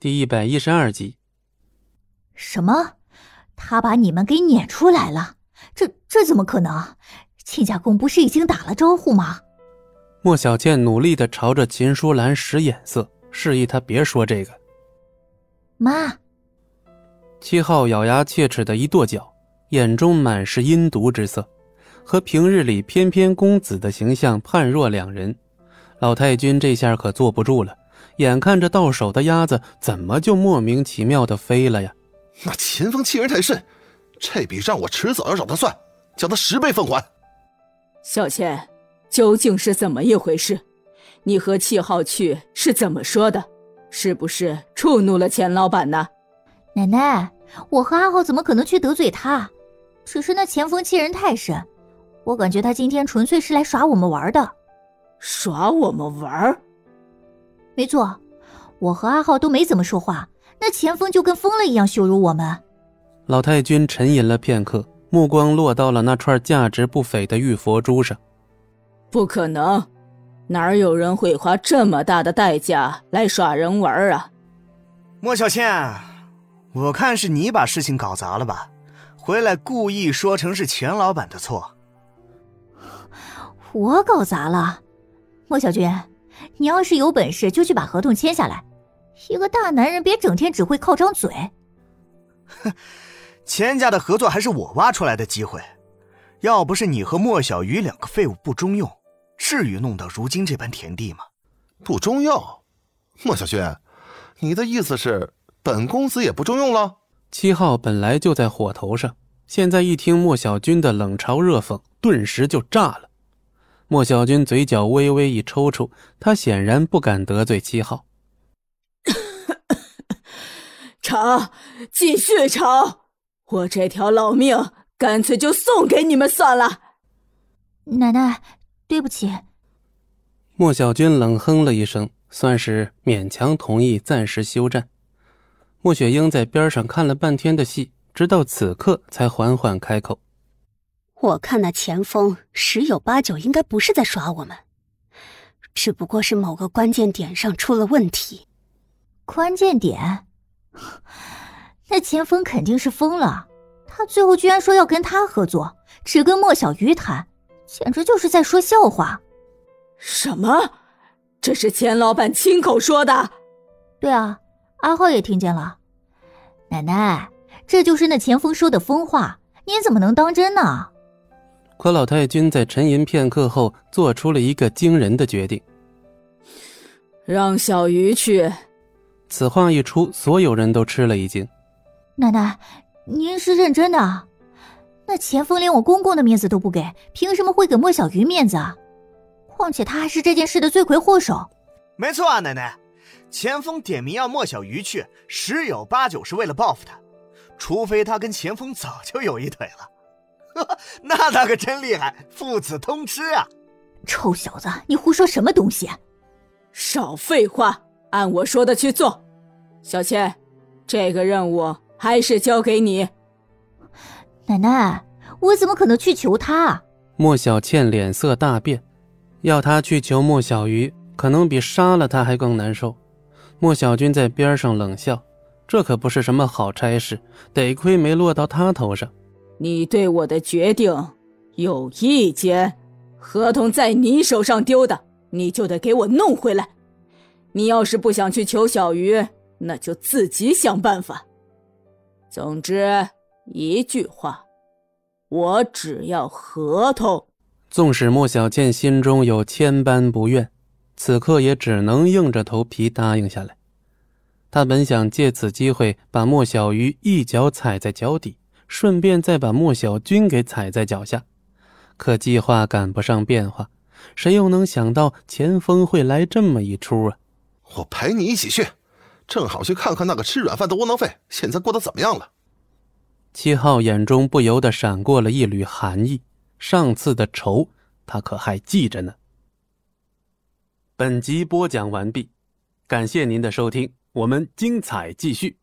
第一百一十二集。什么？他把你们给撵出来了？这这怎么可能？亲家公不是已经打了招呼吗？莫小倩努力的朝着秦淑兰使眼色，示意她别说这个。妈。七号咬牙切齿的一跺脚，眼中满是阴毒之色，和平日里翩翩公子的形象判若两人。老太君这下可坐不住了，眼看着到手的鸭子怎么就莫名其妙的飞了呀？那秦风欺人太甚，这笔账我迟早要找他算，叫他十倍奉还。小倩，究竟是怎么一回事？你和七号去是怎么说的？是不是触怒了钱老板呢？奶奶，我和阿浩怎么可能去得罪他？只是那钱锋欺人太甚，我感觉他今天纯粹是来耍我们玩的。耍我们玩？没错，我和阿浩都没怎么说话，那钱锋就跟疯了一样羞辱我们。老太君沉吟了片刻，目光落到了那串价值不菲的玉佛珠上。不可能，哪有人会花这么大的代价来耍人玩啊？莫小倩，我看是你把事情搞砸了吧？回来故意说成是钱老板的错。我搞砸了。莫小军，你要是有本事，就去把合同签下来。一个大男人，别整天只会靠张嘴。哼，钱家的合作还是我挖出来的机会，要不是你和莫小鱼两个废物不中用，至于弄到如今这般田地吗？不中用？莫小军，你的意思是本公子也不中用了？七号本来就在火头上，现在一听莫小军的冷嘲热讽，顿时就炸了。莫小军嘴角微微一抽搐，他显然不敢得罪七号。吵，继续吵！我这条老命干脆就送给你们算了。奶奶，对不起。莫小军冷哼了一声，算是勉强同意暂时休战。莫雪英在边上看了半天的戏，直到此刻才缓缓开口。我看那钱锋十有八九应该不是在耍我们，只不过是某个关键点上出了问题。关键点？那钱锋肯定是疯了，他最后居然说要跟他合作，只跟莫小鱼谈，简直就是在说笑话。什么？这是钱老板亲口说的？对啊，阿浩也听见了。奶奶，这就是那钱锋说的疯话，您怎么能当真呢？可老太君在沉吟片刻后，做出了一个惊人的决定：让小鱼去。此话一出，所有人都吃了一惊。奶奶，您是认真的？那钱锋连我公公的面子都不给，凭什么会给莫小鱼面子啊？况且他还是这件事的罪魁祸首。没错啊，奶奶，钱锋点名要莫小鱼去，十有八九是为了报复他，除非他跟钱锋早就有一腿了。那他可真厉害，父子通吃啊！臭小子，你胡说什么东西？少废话，按我说的去做。小倩，这个任务还是交给你。奶奶，我怎么可能去求他？莫小倩脸色大变，要他去求莫小鱼，可能比杀了他还更难受。莫小军在边上冷笑，这可不是什么好差事，得亏没落到他头上。你对我的决定有意见？合同在你手上丢的，你就得给我弄回来。你要是不想去求小鱼，那就自己想办法。总之一句话，我只要合同。纵使莫小倩心中有千般不愿，此刻也只能硬着头皮答应下来。他本想借此机会把莫小鱼一脚踩在脚底。顺便再把莫小军给踩在脚下，可计划赶不上变化，谁又能想到前锋会来这么一出啊？我陪你一起去，正好去看看那个吃软饭的窝囊废现在过得怎么样了。七号眼中不由得闪过了一缕寒意，上次的仇他可还记着呢。本集播讲完毕，感谢您的收听，我们精彩继续。